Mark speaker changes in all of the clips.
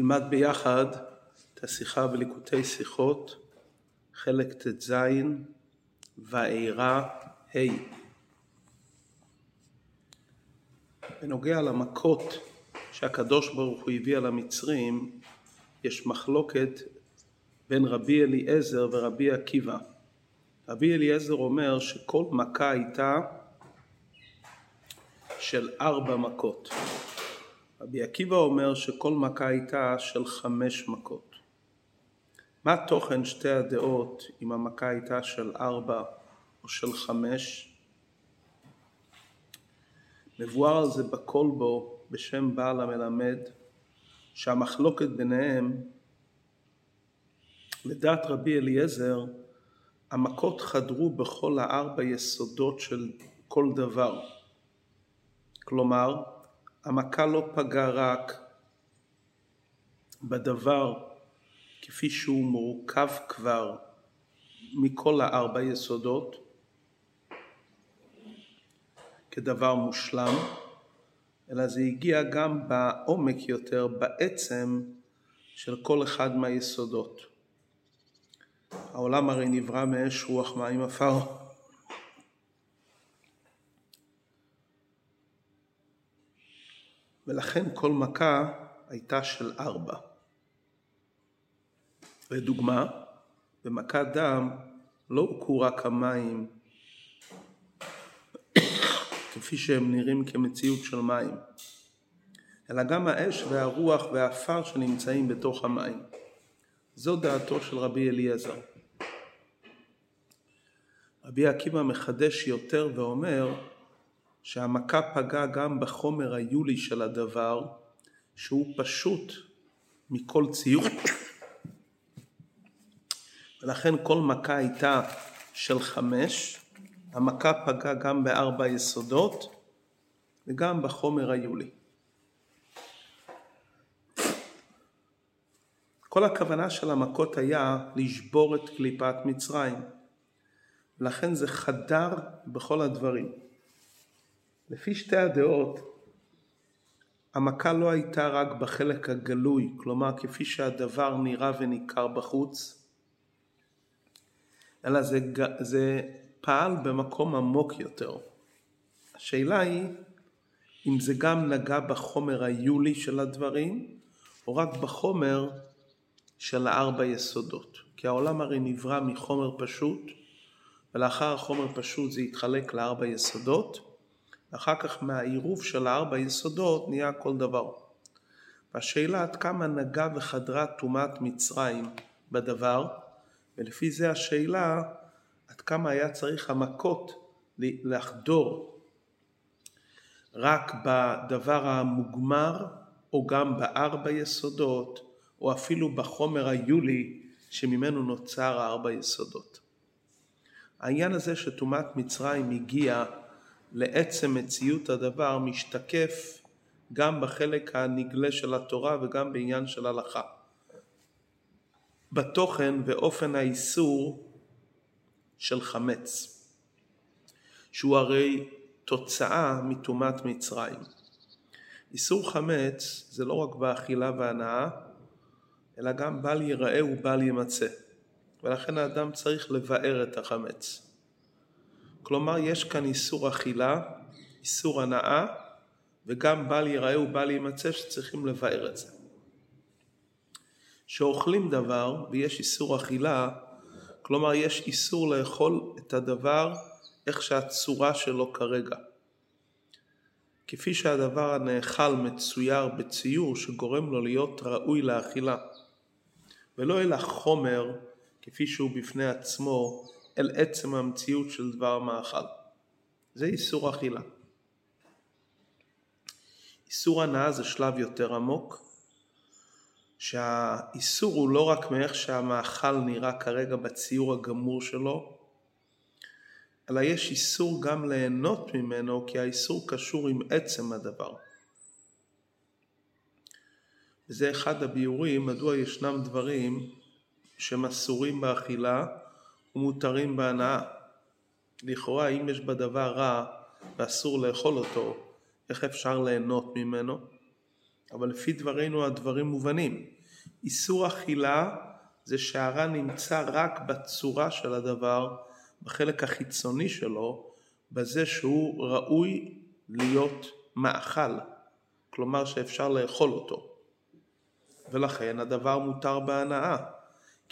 Speaker 1: נלמד ביחד את השיחה בליקוטי שיחות, חלק ט"ז, ואירע ה'. בנוגע למכות שהקדוש ברוך הוא הביא על המצרים, יש מחלוקת בין רבי אליעזר ורבי עקיבא. רבי אליעזר אומר שכל מכה הייתה של ארבע מכות. רבי עקיבא אומר שכל מכה הייתה של חמש מכות. מה תוכן שתי הדעות אם המכה הייתה של ארבע או של חמש? מבואר על זה בכל בו בשם בעל המלמד שהמחלוקת ביניהם לדעת רבי אליעזר המכות חדרו בכל הארבע יסודות של כל דבר כלומר המכה לא פגעה רק בדבר כפי שהוא מורכב כבר מכל הארבע יסודות כדבר מושלם, אלא זה הגיע גם בעומק יותר, בעצם של כל אחד מהיסודות. העולם הרי נברא מאש רוח מים עפר. ולכן כל מכה הייתה של ארבע. לדוגמה, במכת דם לא הוכו רק המים כפי שהם נראים כמציאות של מים, אלא גם האש והרוח והעפר שנמצאים בתוך המים. זו דעתו של רבי אליעזר. רבי עקיבא מחדש יותר ואומר שהמכה פגעה גם בחומר היולי של הדבר, שהוא פשוט מכל ציור. ולכן כל מכה הייתה של חמש, המכה פגעה גם בארבע יסודות וגם בחומר היולי. כל הכוונה של המכות היה לשבור את קליפת מצרים, ולכן זה חדר בכל הדברים. לפי שתי הדעות, המכה לא הייתה רק בחלק הגלוי, כלומר כפי שהדבר נראה וניכר בחוץ, אלא זה, זה פעל במקום עמוק יותר. השאלה היא אם זה גם נגע בחומר היולי של הדברים, או רק בחומר של הארבע יסודות. כי העולם הרי נברא מחומר פשוט, ולאחר החומר פשוט זה התחלק לארבע יסודות, ואחר כך מהעירוב של הארבע יסודות נהיה כל דבר. והשאלה עד כמה נגע וחדרה טומאת מצרים בדבר, ולפי זה השאלה עד כמה היה צריך המכות לחדור רק בדבר המוגמר או גם בארבע יסודות או אפילו בחומר היולי שממנו נוצר הארבע יסודות. העניין הזה שטומאת מצרים הגיעה לעצם מציאות הדבר משתקף גם בחלק הנגלה של התורה וגם בעניין של הלכה. בתוכן ואופן האיסור של חמץ, שהוא הרי תוצאה מטומאת מצרים. איסור חמץ זה לא רק באכילה והנאה, אלא גם בל ייראה ובל יימצא, ולכן האדם צריך לבאר את החמץ. כלומר יש כאן איסור אכילה, איסור הנאה, וגם בל ייראה ובל יימצא שצריכים לבאר את זה. שאוכלים דבר ויש איסור אכילה, כלומר יש איסור לאכול את הדבר איך שהצורה שלו כרגע. כפי שהדבר הנאכל מצויר בציור שגורם לו להיות ראוי לאכילה, ולא אל החומר כפי שהוא בפני עצמו, אל עצם המציאות של דבר המאכל. זה איסור אכילה. איסור הנאה זה שלב יותר עמוק, שהאיסור הוא לא רק מאיך שהמאכל נראה כרגע בציור הגמור שלו, אלא יש איסור גם ליהנות ממנו, כי האיסור קשור עם עצם הדבר. וזה אחד הביאורים מדוע ישנם דברים שהם אסורים באכילה ומותרים בהנאה. לכאורה אם יש בדבר רע ואסור לאכול אותו, איך אפשר ליהנות ממנו? אבל לפי דברינו הדברים מובנים. איסור אכילה זה שהרע נמצא רק בצורה של הדבר, בחלק החיצוני שלו, בזה שהוא ראוי להיות מאכל, כלומר שאפשר לאכול אותו. ולכן הדבר מותר בהנאה,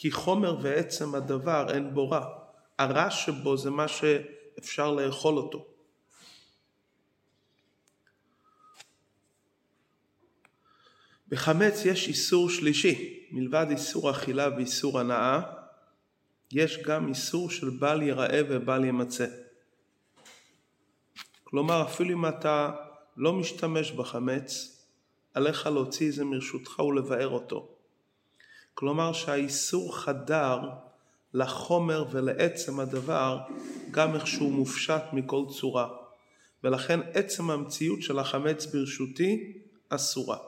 Speaker 1: כי חומר ועצם הדבר אין בו רע. הרע שבו זה מה שאפשר לאכול אותו. בחמץ יש איסור שלישי, מלבד איסור אכילה ואיסור הנאה, יש גם איסור של בל ייראה ובל ימצא. כלומר, אפילו אם אתה לא משתמש בחמץ, עליך להוציא את זה מרשותך ולבאר אותו. כלומר שהאיסור חדר לחומר ולעצם הדבר גם איך שהוא מופשט מכל צורה, ולכן עצם המציאות של החמץ ברשותי אסורה.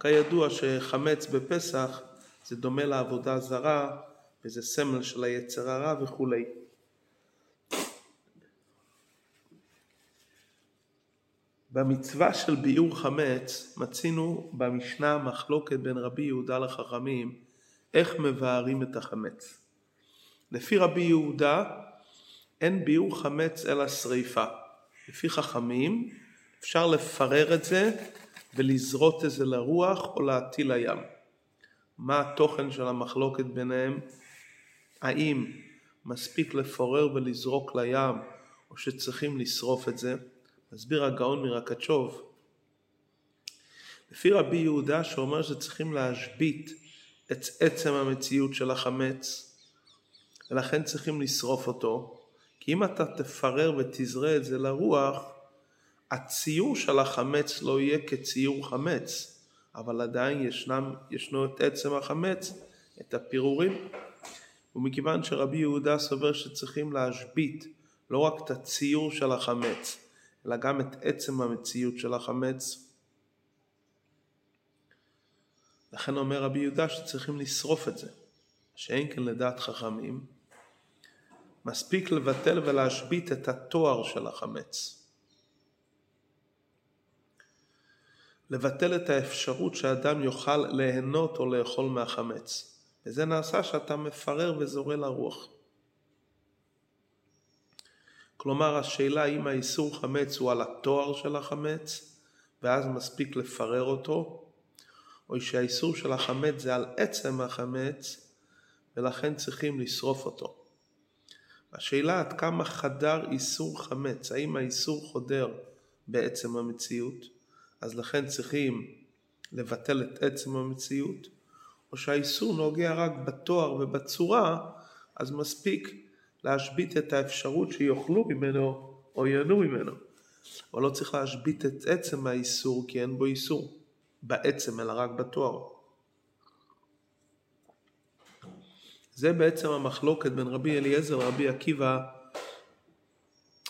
Speaker 1: כידוע שחמץ בפסח זה דומה לעבודה זרה וזה סמל של היצר הרע וכולי. במצווה של ביעור חמץ מצינו במשנה מחלוקת בין רבי יהודה לחכמים איך מבארים את החמץ. לפי רבי יהודה אין ביעור חמץ אלא שריפה. לפי חכמים אפשר לפרר את זה ולזרות את זה לרוח או להטיל לים. מה התוכן של המחלוקת ביניהם? האם מספיק לפורר ולזרוק לים או שצריכים לשרוף את זה? מסביר הגאון מרקצ'וב, לפי רבי יהודה שאומר שצריכים להשבית את עצם המציאות של החמץ ולכן צריכים לשרוף אותו כי אם אתה תפרר ותזרה את זה לרוח הציור של החמץ לא יהיה כציור חמץ אבל עדיין ישנם, ישנו את עצם החמץ, את הפירורים. ומכיוון שרבי יהודה סובר שצריכים להשבית לא רק את הציור של החמץ אלא גם את עצם המציאות של החמץ. לכן אומר רבי יהודה שצריכים לשרוף את זה, שאין כן לדעת חכמים, מספיק לבטל ולהשבית את התואר של החמץ. לבטל את האפשרות שאדם יוכל ליהנות או לאכול מהחמץ. וזה נעשה שאתה מפרר וזורה לרוח. כלומר השאלה אם האיסור חמץ הוא על התואר של החמץ ואז מספיק לפרר אותו, או שהאיסור של החמץ זה על עצם החמץ ולכן צריכים לשרוף אותו. השאלה עד כמה חדר איסור חמץ, האם האיסור חודר בעצם המציאות, אז לכן צריכים לבטל את עצם המציאות, או שהאיסור נוגע רק בתואר ובצורה, אז מספיק להשבית את האפשרות שיאכלו ממנו או ייהנו ממנו. אבל לא צריך להשבית את עצם האיסור כי אין בו איסור בעצם אלא רק בתואר. זה בעצם המחלוקת בין רבי אליעזר לרבי עקיבא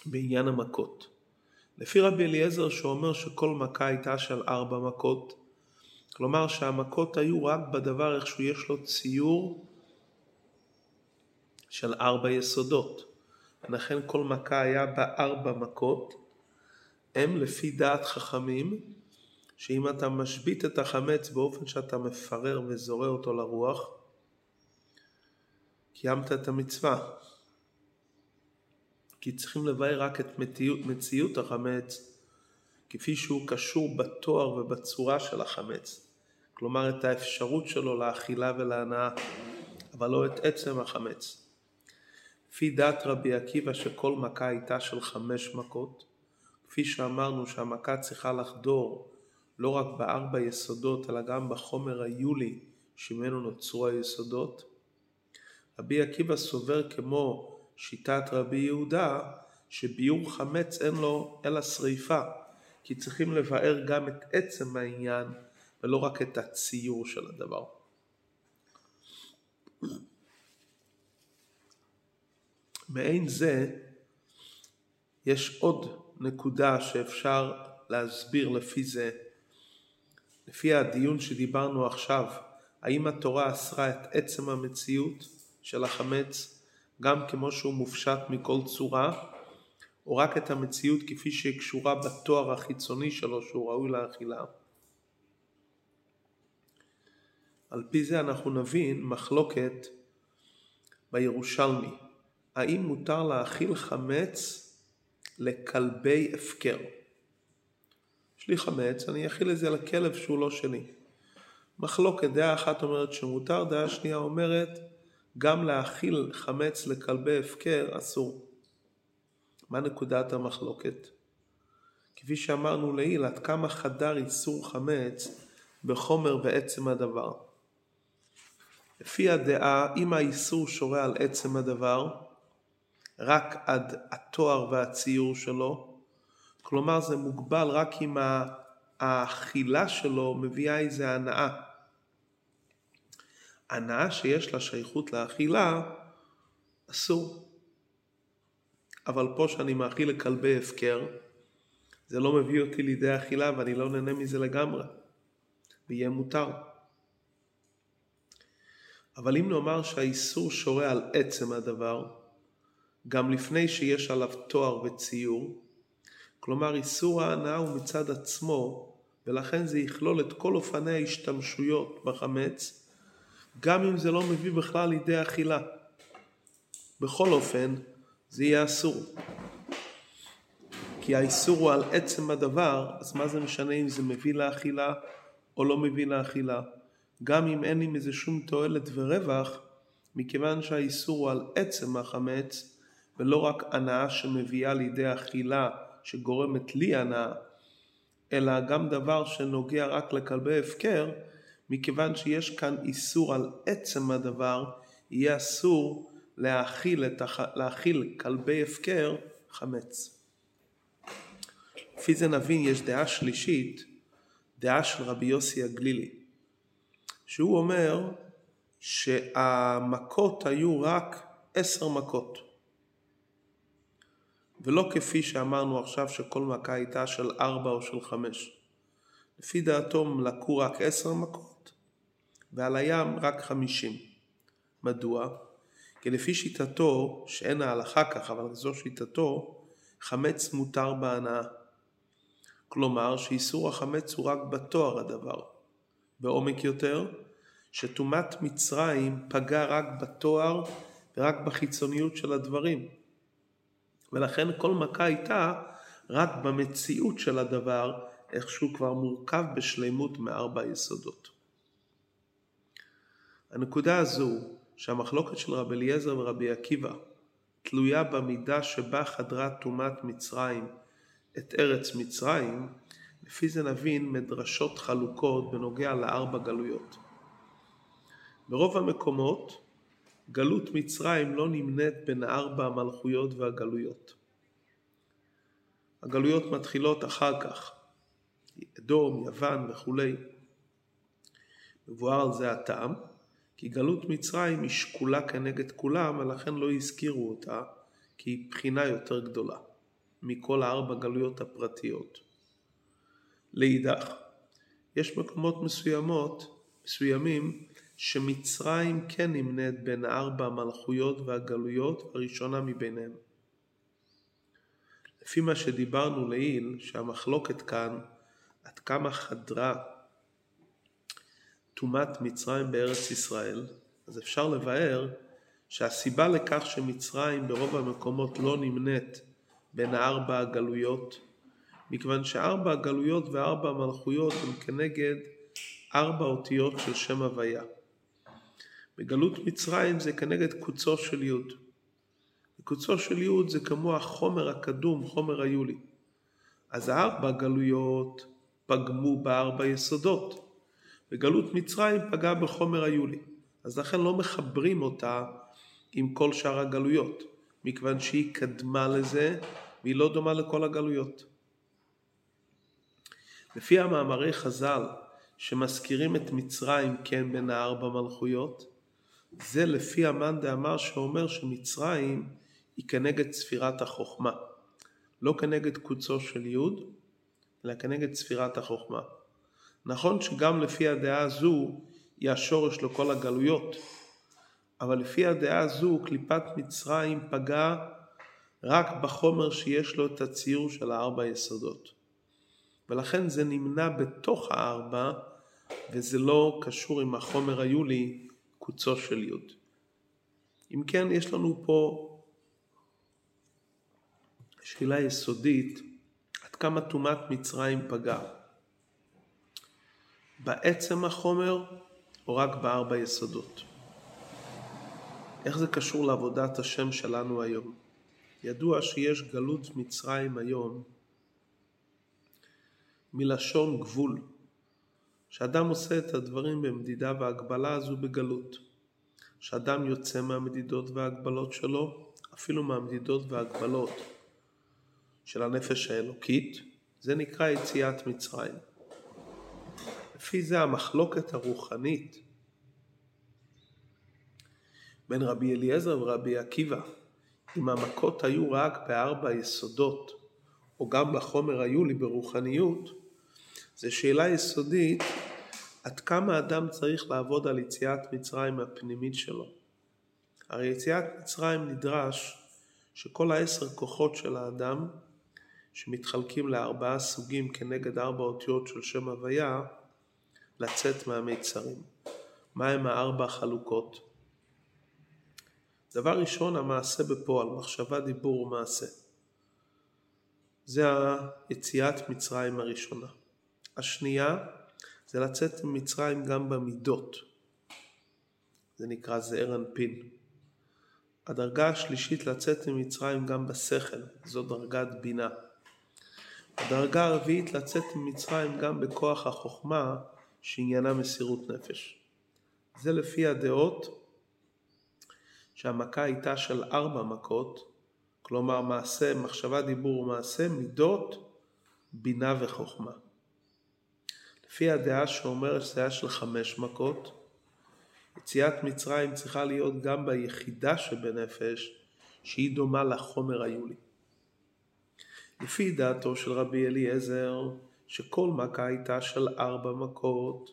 Speaker 1: בעניין המכות. לפי רבי אליעזר שאומר שכל מכה הייתה של ארבע מכות, כלומר שהמכות היו רק בדבר איך שהוא יש לו ציור של ארבע יסודות. ולכן כל מכה היה בה ארבע מכות. הם לפי דעת חכמים, שאם אתה משבית את החמץ באופן שאתה מפרר וזורע אותו לרוח, קיימת את המצווה. כי צריכים לבאר רק את מציאות, מציאות החמץ כפי שהוא קשור בתואר ובצורה של החמץ. כלומר את האפשרות שלו לאכילה ולהנאה, אבל לא את עצם החמץ. לפי דעת רבי עקיבא שכל מכה הייתה של חמש מכות, כפי שאמרנו שהמכה צריכה לחדור לא רק בארבע יסודות אלא גם בחומר היולי שממנו נוצרו היסודות, רבי עקיבא סובר כמו שיטת רבי יהודה שביור חמץ אין לו אלא שריפה כי צריכים לבאר גם את עצם העניין ולא רק את הציור של הדבר. מעין זה יש עוד נקודה שאפשר להסביר לפי זה, לפי הדיון שדיברנו עכשיו, האם התורה אסרה את עצם המציאות של החמץ גם כמו שהוא מופשט מכל צורה, או רק את המציאות כפי שהיא קשורה בתואר החיצוני שלו שהוא ראוי לאכילה. על פי זה אנחנו נבין מחלוקת בירושלמי, האם מותר להאכיל חמץ לכלבי הפקר? יש לי חמץ, אני אכיל את זה לכלב שהוא לא שלי. מחלוקת, דעה אחת אומרת שמותר, דעה שנייה אומרת גם להאכיל חמץ לכלבי הפקר אסור. מה נקודת המחלוקת? כפי שאמרנו לעיל, עד כמה חדר איסור חמץ בחומר ועצם הדבר. לפי הדעה, אם האיסור שורה על עצם הדבר, רק עד התואר והציור שלו, כלומר זה מוגבל רק אם האכילה שלו מביאה איזה הנאה. הנאה שיש לה שייכות לאכילה, אסור. אבל פה שאני מאכיל לכלבי הפקר, זה לא מביא אותי לידי אכילה ואני לא נהנה מזה לגמרי, ויהיה מותר. אבל אם נאמר שהאיסור שורה על עצם הדבר, גם לפני שיש עליו תואר וציור, כלומר איסור ההנאה הוא מצד עצמו, ולכן זה יכלול את כל אופני ההשתמשויות בחמץ, גם אם זה לא מביא בכלל לידי אכילה. בכל אופן, זה יהיה אסור. כי האיסור הוא על עצם הדבר, אז מה זה משנה אם זה מביא לאכילה או לא מביא לאכילה? גם אם אין לי מזה שום תועלת ורווח, מכיוון שהאיסור הוא על עצם החמץ, ולא רק הנאה שמביאה לידי אכילה שגורמת לי הנאה, אלא גם דבר שנוגע רק לכלבי הפקר, מכיוון שיש כאן איסור על עצם הדבר, יהיה אסור להאכיל, הח... להאכיל כלבי הפקר חמץ. לפי זה נבין יש דעה שלישית, דעה של רבי יוסי הגלילי, שהוא אומר שהמכות היו רק עשר מכות. ולא כפי שאמרנו עכשיו שכל מכה הייתה של ארבע או של חמש. לפי דעתו לקו רק עשר מכות, ועל הים רק חמישים. מדוע? כי לפי שיטתו, שאין ההלכה כך, אבל זו שיטתו, חמץ מותר בהנאה. כלומר שאיסור החמץ הוא רק בתואר הדבר. בעומק יותר, שטומאת מצרים פגע רק בתואר ורק בחיצוניות של הדברים. ולכן כל מכה הייתה רק במציאות של הדבר, איך שהוא כבר מורכב בשלימות מארבע יסודות. הנקודה הזו שהמחלוקת של רבי אליעזר ורבי עקיבא תלויה במידה שבה חדרה טומאת מצרים את ארץ מצרים, לפי זה נבין מדרשות חלוקות בנוגע לארבע גלויות. ברוב המקומות גלות מצרים לא נמנית בין ארבע המלכויות והגלויות. הגלויות מתחילות אחר כך, אדום, יוון וכולי. מבואר על זה הטעם, כי גלות מצרים היא שקולה כנגד כולם, ולכן לא הזכירו אותה, כי היא בחינה יותר גדולה מכל הארבע גלויות הפרטיות. לאידך, יש מקומות מסוימות, מסוימים, שמצרים כן נמנית בין ארבע המלכויות והגלויות, הראשונה מביניהם. לפי מה שדיברנו לעיל, שהמחלוקת כאן עד כמה חדרה טומאת מצרים בארץ ישראל, אז אפשר לבאר שהסיבה לכך שמצרים ברוב המקומות לא נמנית בין הארבע הגלויות, מכיוון שארבע הגלויות וארבע המלכויות הם כנגד ארבע אותיות של שם הוויה. בגלות מצרים זה כנגד קוצו של יוד. קוצו של יוד זה כמו החומר הקדום, חומר היולי. אז הארבע גלויות פגמו בארבע יסודות. וגלות מצרים פגעה בחומר היולי. אז לכן לא מחברים אותה עם כל שאר הגלויות, מכיוון שהיא קדמה לזה והיא לא דומה לכל הגלויות. לפי המאמרי חז"ל שמזכירים את מצרים כן בין הארבע מלכויות, זה לפי המאן דאמר שאומר שמצרים היא כנגד ספירת החוכמה. לא כנגד קוצו של יוד, אלא כנגד ספירת החוכמה. נכון שגם לפי הדעה הזו היא השורש לכל הגלויות, אבל לפי הדעה הזו קליפת מצרים פגעה רק בחומר שיש לו את הציור של הארבע יסודות. ולכן זה נמנע בתוך הארבע, וזה לא קשור עם החומר היולי, קוצו של יוד. אם כן, יש לנו פה שאלה יסודית, עד כמה טומאת מצרים פגעה. בעצם החומר או רק בארבע יסודות? איך זה קשור לעבודת השם שלנו היום? ידוע שיש גלות מצרים היום מלשון גבול, שאדם עושה את הדברים במדידה והגבלה הזו בגלות. שאדם יוצא מהמדידות וההגבלות שלו, אפילו מהמדידות וההגבלות של הנפש האלוקית, זה נקרא יציאת מצרים. לפי זה המחלוקת הרוחנית בין רבי אליעזר ורבי עקיבא, אם המכות היו רק בארבע יסודות, או גם בחומר היו לי ברוחניות, זו שאלה יסודית עד כמה אדם צריך לעבוד על יציאת מצרים הפנימית שלו. הרי יציאת מצרים נדרש שכל העשר כוחות של האדם, שמתחלקים לארבעה סוגים כנגד ארבע אותיות של שם הוויה, לצאת מהמיצרים. מהם הארבע החלוקות? דבר ראשון, המעשה בפועל, מחשבה, דיבור ומעשה. זה היציאת מצרים הראשונה. השנייה זה לצאת ממצרים גם במידות. זה נקרא זעיר אנפין. הדרגה השלישית לצאת ממצרים גם בשכל, זו דרגת בינה. הדרגה הרביעית לצאת ממצרים גם בכוח החוכמה שעניינה מסירות נפש. זה לפי הדעות שהמכה הייתה של ארבע מכות, כלומר מעשה, מחשבה, דיבור ומעשה, מידות, בינה וחוכמה. לפי הדעה שאומרת שזה היה של חמש מכות, יציאת מצרים צריכה להיות גם ביחידה שבנפש, שהיא דומה לחומר היולי. לפי דעתו של רבי אליעזר, שכל מכה הייתה של ארבע מכות,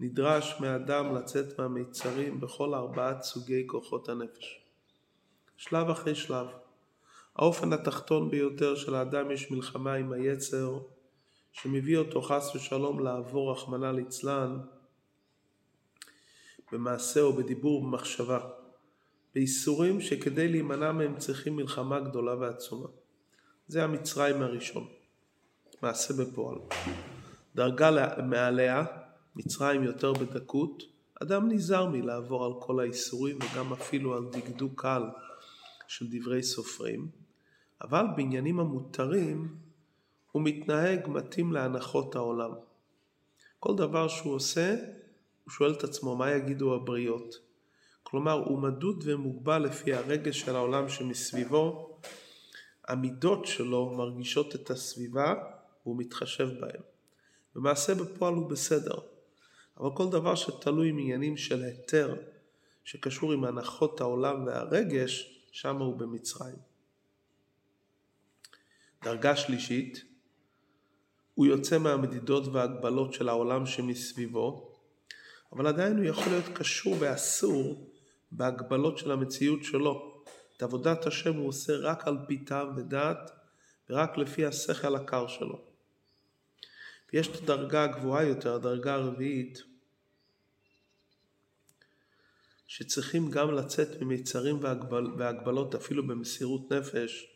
Speaker 1: נדרש מאדם לצאת מהמיצרים בכל ארבעת סוגי כוחות הנפש. שלב אחרי שלב. האופן התחתון ביותר של האדם יש מלחמה עם היצר, שמביא אותו חס ושלום לעבור, רחמנא ליצלן, במעשה או בדיבור ובמחשבה, בייסורים שכדי להימנע מהם צריכים מלחמה גדולה ועצומה. זה המצרים הראשון, מעשה בפועל. דרגה מעליה, מצרים יותר בדקות, אדם נזהר מלעבור על כל האיסורים וגם אפילו על דקדוק קל של דברי סופרים, אבל בעניינים המותרים הוא מתנהג מתאים להנחות העולם. כל דבר שהוא עושה, הוא שואל את עצמו מה יגידו הבריות. כלומר, הוא מדוד ומוגבל לפי הרגש של העולם שמסביבו, המידות שלו מרגישות את הסביבה והוא מתחשב בהם. במעשה בפועל הוא בסדר, אבל כל דבר שתלוי מעניינים של היתר, שקשור עם הנחות העולם והרגש, שם הוא במצרים. דרגה שלישית, הוא יוצא מהמדידות וההגבלות של העולם שמסביבו, אבל עדיין הוא יכול להיות קשור ואסור בהגבלות של המציאות שלו. את עבודת השם הוא עושה רק על פי טעם ודעת ורק לפי השכל הקר שלו. ויש את הדרגה הגבוהה יותר, הדרגה הרביעית, שצריכים גם לצאת ממיצרים והגבל, והגבלות אפילו במסירות נפש,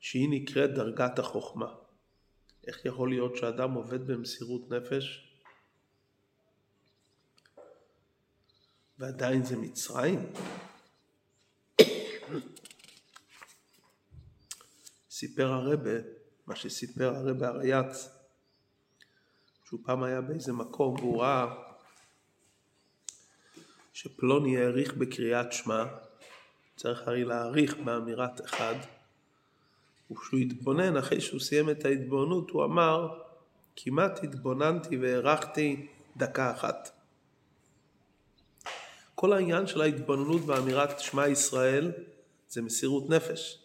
Speaker 1: שהיא נקראת דרגת החוכמה. איך יכול להיות שאדם עובד במסירות נפש ועדיין זה מצרים? סיפר הרבה, מה שסיפר הרבה הרייץ, שהוא פעם היה באיזה מקום והוא ראה שפלוני העריך בקריאת שמע, צריך הרי להעריך באמירת אחד, וכשהוא התבונן, אחרי שהוא סיים את ההתבוננות, הוא אמר, כמעט התבוננתי והערכתי דקה אחת. כל העניין של ההתבוננות באמירת שמע ישראל זה מסירות נפש,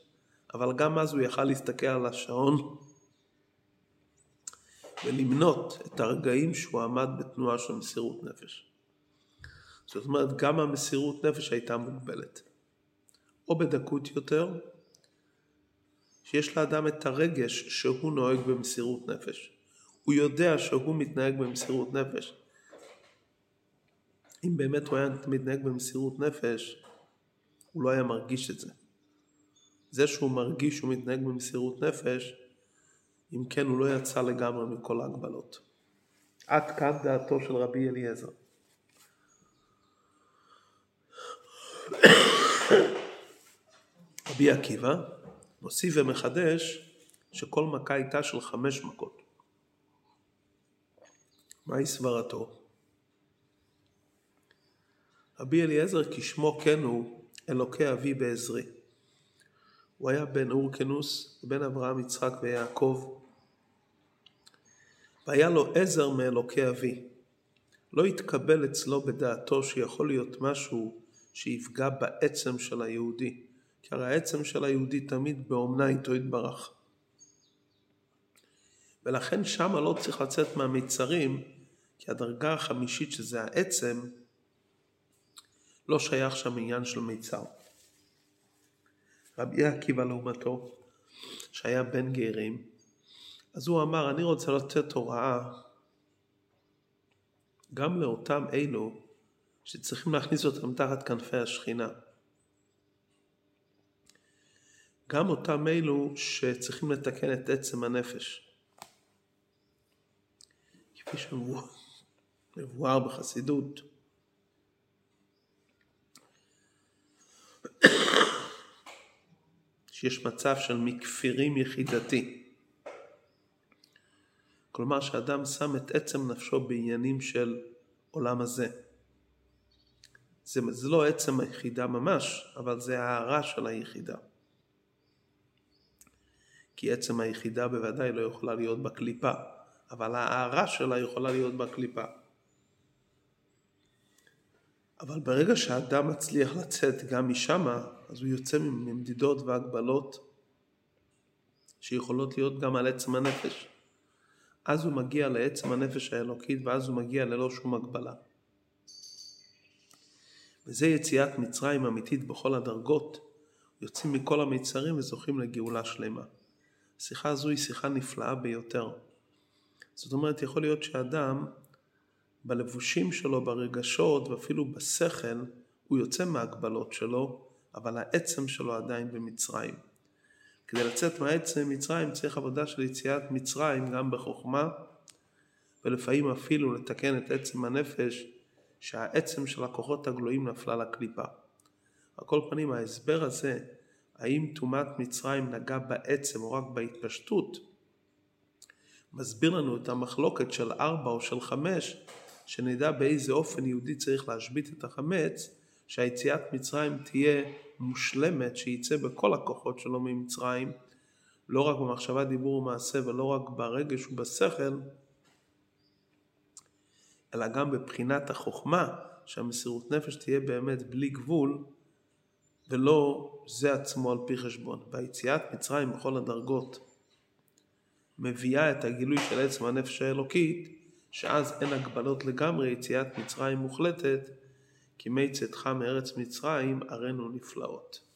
Speaker 1: אבל גם אז הוא יכל להסתכל על השעון ולמנות את הרגעים שהוא עמד בתנועה של מסירות נפש. זאת אומרת, גם המסירות נפש הייתה מוגבלת. או בדקות יותר, שיש לאדם את הרגש שהוא נוהג במסירות נפש. הוא יודע שהוא מתנהג במסירות נפש. אם באמת הוא היה מתנהג במסירות נפש, הוא לא היה מרגיש את זה. זה שהוא מרגיש שהוא מתנהג במסירות נפש, אם כן הוא לא יצא לגמרי מכל ההגבלות. עד כאן דעתו של רבי אליעזר. רבי עקיבא מוסיף ומחדש שכל מכה הייתה של חמש מכות. מהי סברתו? רבי אליעזר כשמו כן הוא אלוקי אבי בעזרי. הוא היה בן אורקנוס, בן אברהם, יצחק ויעקב, והיה לו עזר מאלוקי אבי. לא התקבל אצלו בדעתו שיכול להיות משהו שיפגע בעצם של היהודי, כי הרי העצם של היהודי תמיד באומנה איתו יתברך. ולכן שמה לא צריך לצאת מהמיצרים, כי הדרגה החמישית שזה העצם, לא שייך שם עניין של מיצר. רבי עקיבא לעומתו, שהיה בן גרים, אז הוא אמר, אני רוצה לתת הוראה גם לאותם אלו שצריכים להכניס אותם תחת כנפי השכינה. גם אותם אלו שצריכים לתקן את עצם הנפש. כפי שמבואר בחסידות. שיש מצב של מכפירים יחידתי. כלומר שאדם שם את עצם נפשו בעניינים של עולם הזה. זה, זה לא עצם היחידה ממש, אבל זה ההערה של היחידה. כי עצם היחידה בוודאי לא יכולה להיות בקליפה, אבל ההערה שלה יכולה להיות בקליפה. אבל ברגע שהאדם מצליח לצאת גם משמה, אז הוא יוצא ממדידות והגבלות שיכולות להיות גם על עצם הנפש. אז הוא מגיע לעצם הנפש האלוקית ואז הוא מגיע ללא שום הגבלה. וזה יציאת מצרים אמיתית בכל הדרגות, יוצאים מכל המיצרים וזוכים לגאולה שלמה. השיחה הזו היא שיחה נפלאה ביותר. זאת אומרת, יכול להיות שאדם בלבושים שלו, ברגשות ואפילו בשכל, הוא יוצא מההגבלות שלו, אבל העצם שלו עדיין במצרים. כדי לצאת מהעצם ממצרים צריך עבודה של יציאת מצרים גם בחוכמה, ולפעמים אפילו לתקן את עצם הנפש, שהעצם של הכוחות הגלויים נפלה לקליפה. על כל פנים ההסבר הזה, האם טומאת מצרים נגע בעצם או רק בהתפשטות, מסביר לנו את המחלוקת של ארבע או של חמש, שנדע באיזה אופן יהודי צריך להשבית את החמץ, שהיציאת מצרים תהיה מושלמת, שייצא בכל הכוחות שלו ממצרים, לא רק במחשבה, דיבור ומעשה ולא רק ברגש ובשכל, אלא גם בבחינת החוכמה, שהמסירות נפש תהיה באמת בלי גבול, ולא זה עצמו על פי חשבון. והיציאת מצרים בכל הדרגות מביאה את הגילוי של עצם הנפש האלוקית שאז אין הגבלות לגמרי, יציאת מצרים מוחלטת, כי מי צאתך מארץ מצרים ערינו נפלאות.